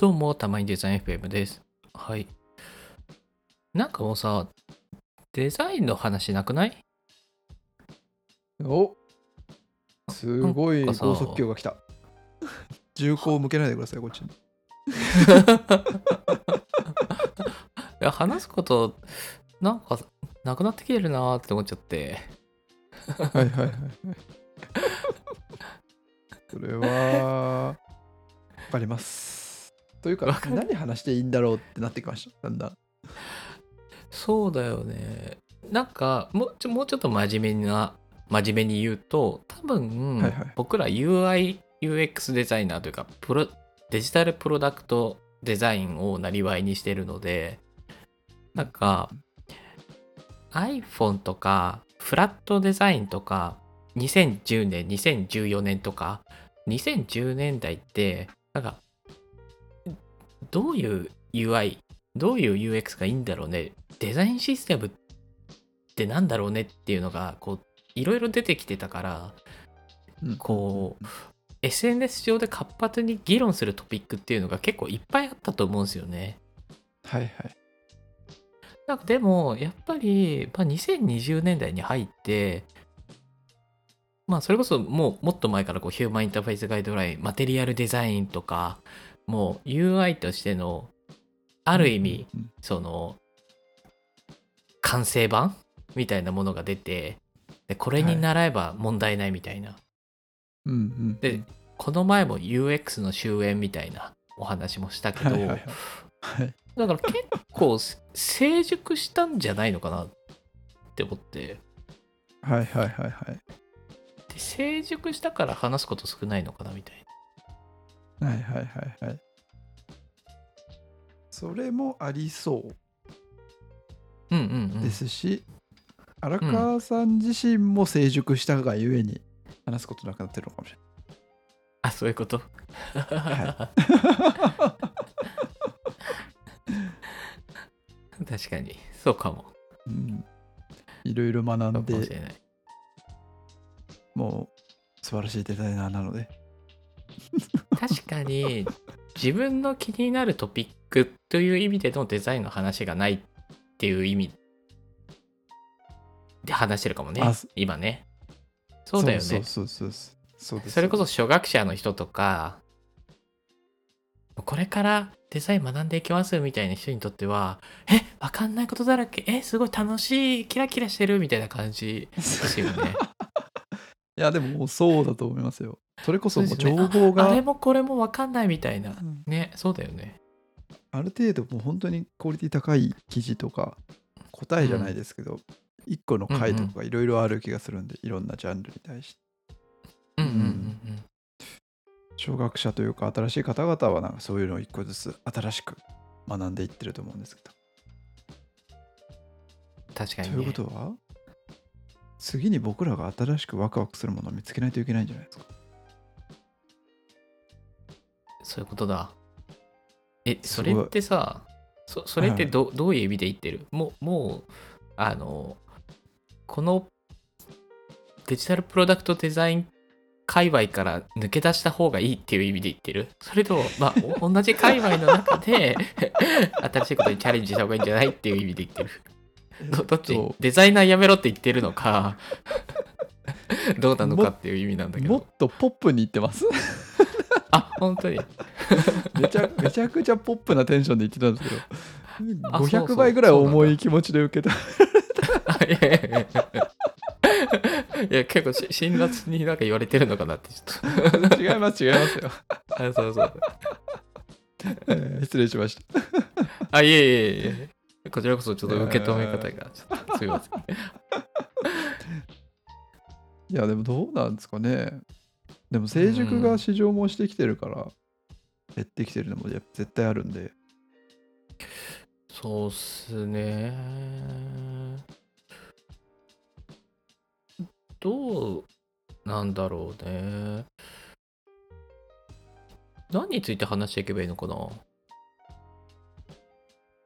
どうも、たまにデザイン FM です。はい。なんかもうさ、デザインの話なくない？おすごいなんかさ剛速球が来た。銃口を向けないでください、こっちに。いや、話すこと、なんか、なくなってきてるなーって思っちゃって。はいはいはいはい。それは、わかります。というかわか、る何話していいんだろうってなってきました、だんだん。そうだよね。なんか、もうちょもうちょっと真面目な、真面目に言うと、多分、はいはい僕ら UI、UX デザイナーというかプロ、デジタルプロダクトデザインをなりわいにしてるので、なんか、iPhone とか、フラットデザインとか、2010年、2014年とか、2010年代って、なんか、どういう UI、どういう UX がいいんだろうね、デザインシステムってなんだろうね？っていうのが、こう、いろいろ出てきてたから、うんこう、SNS 上で活発に議論するトピックっていうのが結構いっぱいあったと思うんですよね。はいはい。なんかでも、やっぱり、まあ、2020年代に入って、まあ、それこそもうもっと前からこうヒューマンインターフェースガイドライン、マテリアルデザインとか、もう UI としての、ある意味、うんその、完成版みたいなものが出て、でこれに習えば問題ないみたいな。うんうん。で、この前も UX の終焉みたいなお話もしたけど、はいはいはい。はいだから結構成熟したんじゃないのかなって思ってはいはいはいはい。で成熟したから話すこと少ないのかなみたいはいはいはいはい。それもありそなうんうんううん。ですし、荒川さん自身も成熟したがゆえに話すことなくなってるのかもしれあそういうこと、は 確かに。そうかも。ない。うん、いろいろ学そんで、うかもしれない。もう素晴らしいデザイナーなので。確かに自分の気になるトピックという意味でのデザインの話がないっていう意味。で話してるかもね今ね。そうだよね。そうそうそうそうそれこそ初学者の人とかこれからデザイン学んでいきますみたいな人にとってはえわかんないことだらけ。えすごい楽しい。キラキラしてる。みたいな感じですよね。いや、でもそうだと思いますよ。それこそもう情報があれもこれもわかんないみたいな。うん。ねそうだよね。ある程度もう本当にクオリティ高い記事とか答えじゃないですけど、一個の回とかいろいろある気がするんで、いろんなジャンルに対して。うんうんうんうん。小学者というか新しい方々はなんかそういうのを一個ずつ新しく学んでいってると思うんですけど。という確かにね。ことは次に僕らが新しくワクワクするものを見つけないといけないんじゃないですか？そういうことだ。えそれってさそそれってど,、どういう意味で言ってる？もうもうあのこのデジタルプロダクトデザイン界隈から抜け出した方がいいっていう意味で言ってる？それともまあお同じ界隈の中で 新しいことにチャレンジした方がいいんじゃないっていう意味で言ってる。どどっち？えっとデザイナーやめろって言ってるのか。どうなのかっていう意味なんだけもっどとポップに言ってます？あ本当にめちゃめちゃくちゃポップなテンションで言ってたんですけど、あそうそう500倍ぐらい重い気持ちで受けた。あいやいやいやいや結構し辛辣になんか言われてるのかなってちょっと違います違いますよ。あそうそうえー失礼しました。あいえいえいえこちらこそちょっと受け止め方がちょっとすいませんいやでもどうなんですかね。でも成熟が市場もしてきてるから、減ってきてるのもやっぱ絶対あるんで。そうっすね。どうなんだろうね。何について話していけばいいのかな？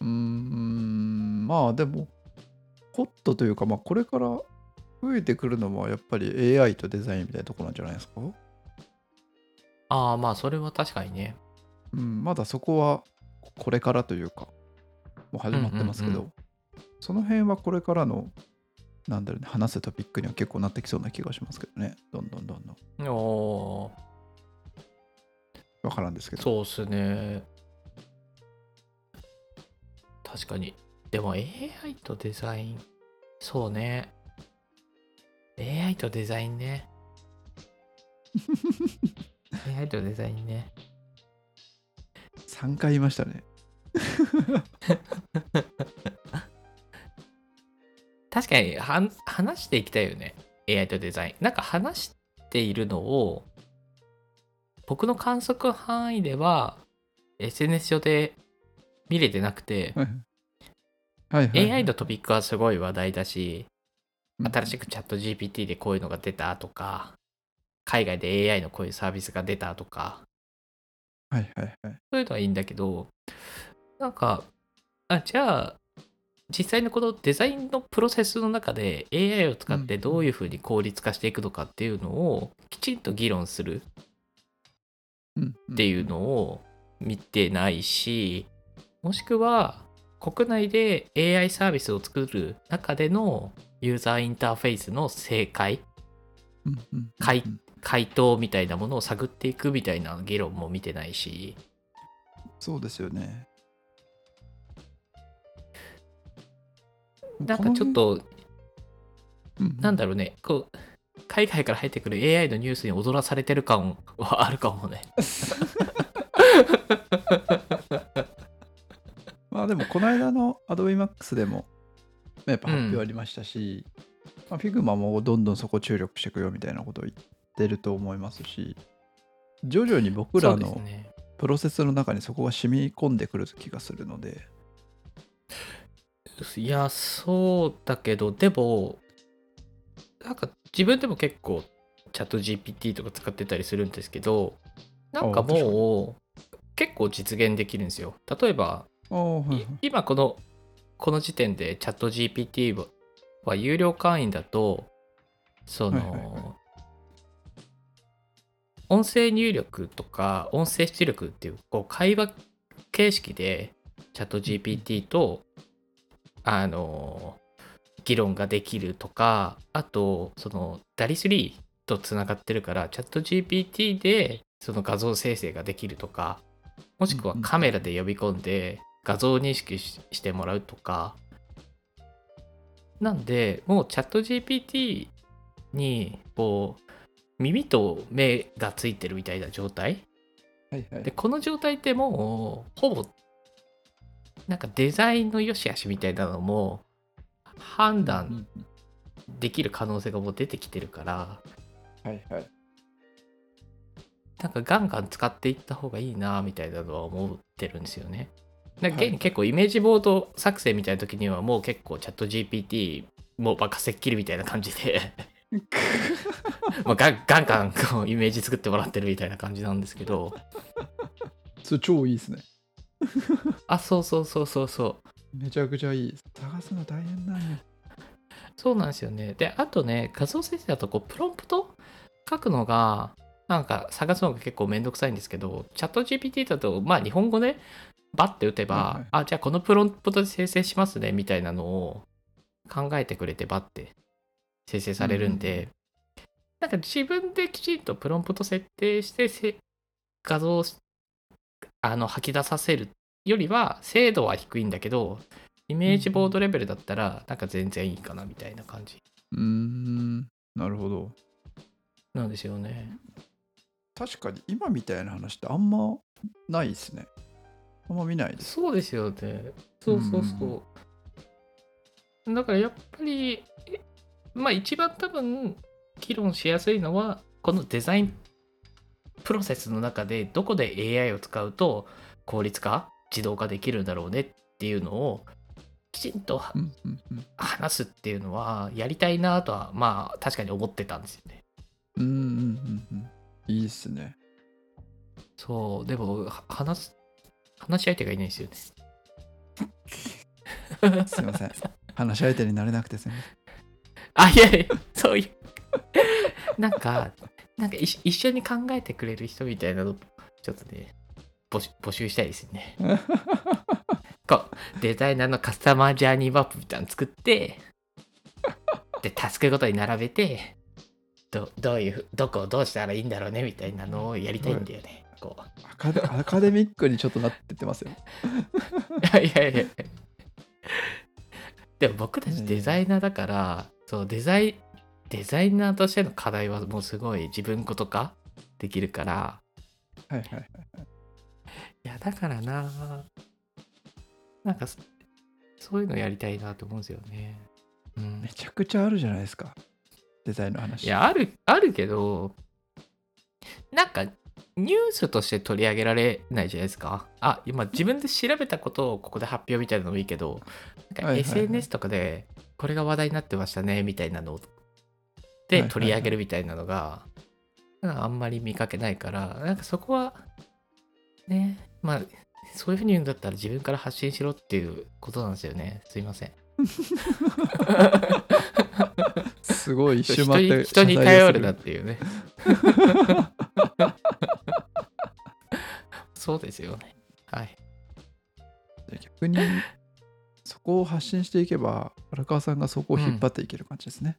うーん、まあでも、ホットというか、まあこれから増えてくるのもやっぱり AI とデザインみたいなところなんじゃないですか？ああまあそれは確かにねうん、まだそこはこれからというか、もう始まってますけど、うんうんその辺はこれからの、なんだろうね、話すトピックには結構なってきそうな気がしますけどね、どんどんどんどん。おーわからんですけど。そうっすね。確かに。でも AI とデザイン、そうね。AI とデザインね。AI とデザインね。3回言いましたね。確かには話していきたいよね。AI とデザイン。なんか話しているのを、僕の観測範囲では SNS 上で見れてなくて、はいはいはい、AI のトピックはすごい話題だし、新しく。くチャット GPT でこういうのが出たとか、海外で AI のこういうサービスが出たとか、はいはいはい。そういうのはいいんだけど、なんか、あじゃあ、実際のこのデザインのプロセスの中で AI を使ってどういうふうに効率化していくのかっていうのをきちんと議論するうんっていうのを見てないし、もしくは国内で AI サービスを作る中でのユーザーインターフェースの正解うんうんうん回回答みたいなものを探っていくみたいな議論も見てないし。そうですよね。なんかちょっ、となんだだろうね。こう海外から入ってくる AI のニュースに踊らされてる感はあるかもね。まあでも、この間の Adobe Max でも、やっぱ発表ありましたし、まあ、Figma もどんどんそこ注力していくよみたいなことを言ってると思いますし、徐々に僕らのね。プロセスの中にそこが染み込んでくる気がするので、いやそうだけどでもなんか自分でも結構チャット GPT とか使ってたりするんですけどなんかもう結構実現できるんですよ。例えばはいはい。い今このこの時点でチャット GPT はは有料会員だとその、はいはいはい音声入力とか音声出力っていうこう会話形式でチャット GPT とあの議論ができるとかあとその DALI3 とつながってるからチャット GPT でその画像生成ができるとかもしくはカメラで呼び込んで画像認識ししてもらうとか。なんでもうチャット GPT にこう耳と目がついてるみたいな状態？はいはい。でこの状態ってもうほぼなんかデザインの良し悪しみたいなのも判断うんできる可能性がもう出てきてるから。はいはい。なんかガンガン使っていった方がいいなみたいなのは思ってるんですよね。なんかはい現に結構イメージボード作成みたいな時にはもう結構チャット GPT もう任せっきりみたいな感じで まあガンガンガンこうイメージ作ってもらってるみたいな感じなんですけどそれ超いいですね。あそうそうそうそうそうめちゃくちゃいい。探すの大変なんよ。そうなんですよね。で、あとね、画像生成だとこうプロンプト書くのが、なんか探すのが結構めんどくさいんですけど、チャット GPT だと、まあ日本語でバッて打てば、はいはいあ、じゃあこのプロンプトで生成しますねみたいなのを考えてくれてバッて生成されるんで、なんか自分できちんとプロンプト設定してせ画像をあの吐き出させるよりは精度は低いんだけど、イメージボードレベルだったら、なんか全然いいかなみたいな感じうーん、なるほど。なんですよね。確かに今みたいな話ってあんまないですね。あんま見ないです。そうですよね。そうそうそう。だからやっぱり、えまあ一番多分議論しやすいのは、このデザインプロセスの中でどこで AI を使うと効率化、自動化できるんだろうねっていうのをきちんとはうんうんうん。話すっていうのはやりたいなとはまあ確かに思ってたんですよね。うんうんうんうん。いいっすね。そう、でもは話す、話し相手がいないんですよね。すいません。話し相手になれなくてすみません。あ、いやいや、そういう。なんか、なんか一一緒に考えてくれる人みたいなの、ちょっとね、募集募集したいですね。こうデザイナーのカスタマージャーニーマップみたいなの作って、で、タスクごとに並べて、どどういう、どこをどうしたらいいんだろうねみたいなのをやりたいんだよね。こうアカデアカデミックにちょっとなってってますよ。いやいやいや。でも僕たちデザイナーだから、そうデザイデザイナーとしての課題はもうすごい自分ごと化できるから、はいはいはい。いやだからな、なんかそそういうのやりたいなと思うんですよね。うんめ、ちゃくちゃあるじゃないですか。デザインの話。いや、ある、あるけど、なんかニュースとして取り上げられないじゃないですか。あ、今自分で調べたことをここで発表みたいなのもいいけど、なんか SNS とかでこれが話題になってましたねみたいなのはいではい取り上げるみたいなのが、なんかあんまり見かけないから、なんかそこは、ね、まあ、そういうふうに言うんだったら自分から発信しろっていうことなんですよね。すいません。すごい一周人回ってに人に頼るなっていうね。そうですよね。はい。逆にそこを発信していけば荒川さんがそこを引っ張っていける感じですね。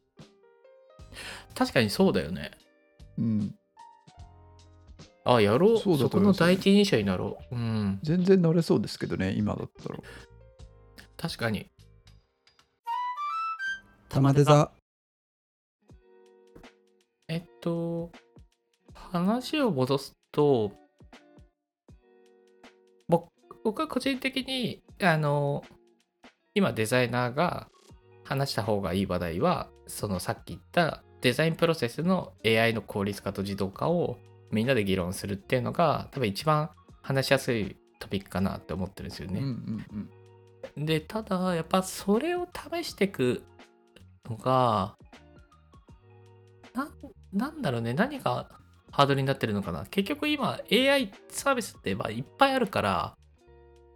確かにそうだよね。うん。あ、やろう。そうだとそこの思いますよ第一人者になろう。うん。全然乗れそうですけどね、今だったら。確かに。玉デザ。えっと、話を戻すと、僕僕は個人的に、あの、今デザイナーが話した方がいい話題は、そのさっき言ったデザインプロセスの AI の効率化と自動化をみんなで議論するっていうのが多分一番話しやすいトピックかなって思ってるんですようんうね。んうん。でただやっぱそれを試していくのがなんなんだろうね何がハードルになってるのかな結局今 AI サービスってまあいっぱいあるから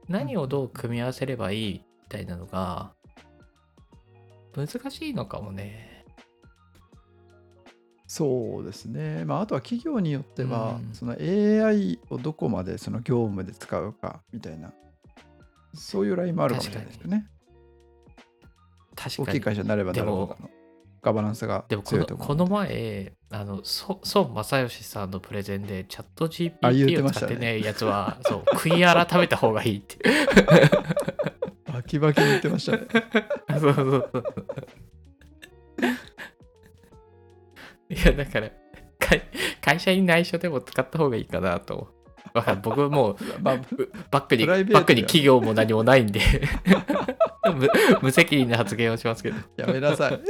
何をどう組み合わせればいいみたいなのが難しいのかもねそうですね。まあ、あとは企業によっては、うんその AI をどこまでその業務で使うかみたいな、そういうラインもあるかもしれないですよね。大きい会社になればなるほどのガバナンスがでもこ強いと思う。のこの前あのそ孫正義さんのプレゼンでチャットあ言って GPT をましたね使ってねやつは そう悔い改めた方がいいって バキバキに言ってましたね。そうそうそう。や、だから、会会社に内緒でも使った方がいいかなと。僕はもう、まあ、うバックに、バックに企業も何もないんで 無、無責任な発言をしますけど。やめなさい。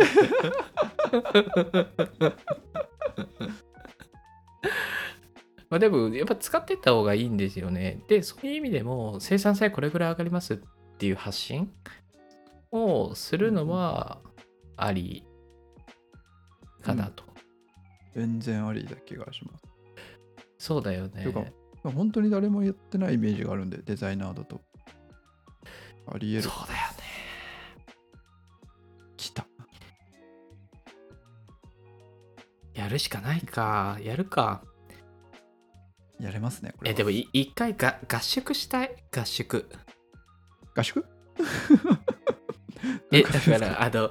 まあでも、やっぱ使ってった方がいいんですよね。で、そういう意味でも、生産性これぐらい上がりますっていう発信をするのはありかなと。全然ありだ気がします。そうだよねて。か本当に誰もやってないイメージがあるんで、デザイナーだと。ありえる。そうだよね。来た。やるしかないか。やるか。やれますね、これえ、は。でもい一回が合宿したい？合宿。合宿？え、だから、あの、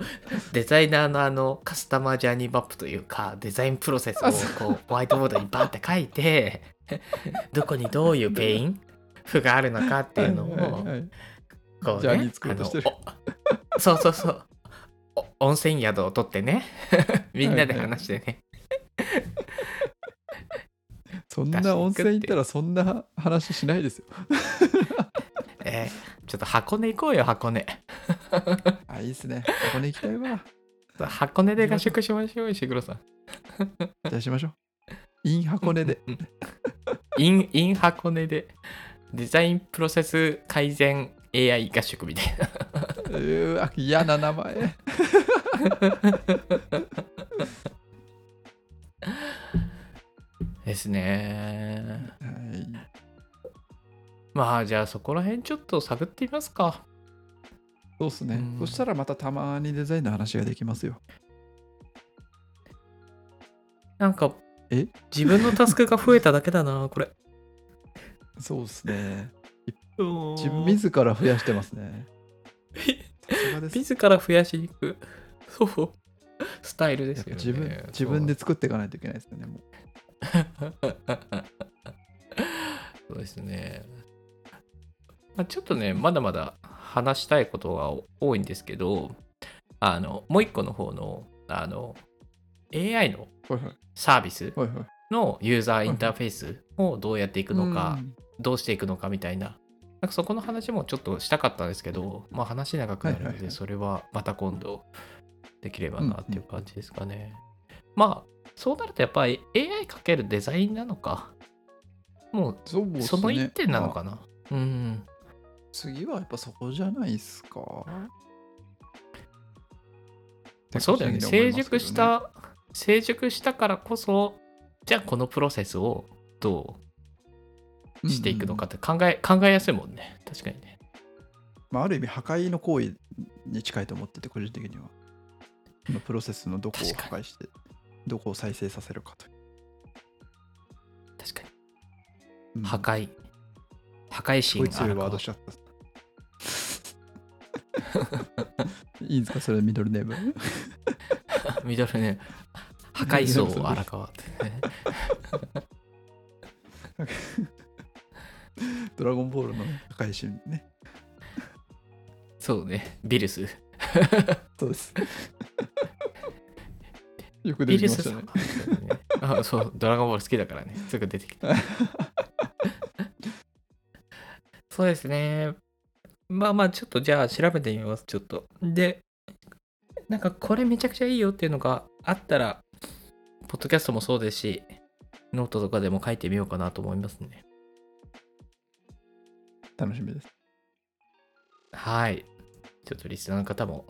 デザイナーのあの、カスタマージャーニーマップというか、デザインプロセスをこう、ホワイトボードにバーって書いて、どこにどういう pain があるのかっていうのを、はいはいはいこう journey ね、あのおそうそうそう。お温泉宿を取ってね、みんなで話してね。そんな温泉行ったらそんな話しないですよ。えーちょっと箱根行こうよ、箱根。あ、いいですね。ここに行きたいわ。箱根で合宿しましょうよ、石黒さん。じゃあしましょう。 in 箱根で。うん。 in、in 箱根で、デザインプロセス改善 AI 合宿みたいな。うーわ、嫌な名前。ですね。はい。まあ、じゃあそこら辺ちょっと探ってみますか。そうっすねうん。そしたらまたたまにデザインの話ができますよ。なんか、え？自分のタスクが増えただけだな、これ。そうですね。自自分自ら増やしてますね。自ら増やしに行く。そう。スタイルですよね。自分自分で作っていかないといけないですよね。もう そうですね。まあ、ちょっとね、まだまだ話したいことが多いんですけど、あの、もう一個の方の、あの、AI のサービス。のユーザーインターフェースをどうやっていくのか、うんどうしていくのかみたいな。なんかそこの話もちょっとしたかったんですけど、まあ話長くなるので、それはまた今度できればなっていう感じですかね。まあ、そうなるとやっぱり AI かけるデザインなのか、もうその一点なのかまあな。うん。次はやっぱそこじゃないですか。そうだよね。成熟しねた、成熟したからこそ、じゃあこのプロセスをどうしていくのかって考え、考えやすいもんね。確かにね。まあ、ある意味破壊の行為に近いと思ってて個人的にはこのプロセスのどこを破壊してどこを再生させるかという、確かに。うん破壊。破壊すごい強い心があるかワードしちゃった いいんですかそれミドルネーム。ミドルね、破壊層荒川ってね。ドラゴンボールの破壊神ね。そうね、ビルス。そうです。よく出てきましたね。あそう、ドラゴンボール好きだからね、すぐ出てきた。そうですね。まあまあ、ちょっとじゃあ調べてみます、ちょっと。で、なんかこれめちゃくちゃいいよっていうのがあったら、ポッドキャストもそうですし、ノートとかでも書いてみようかなと思いますね。楽しみですはい。ちょっとリスナーの方も、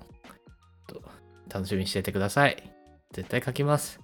楽しみにしててください。絶対書きます。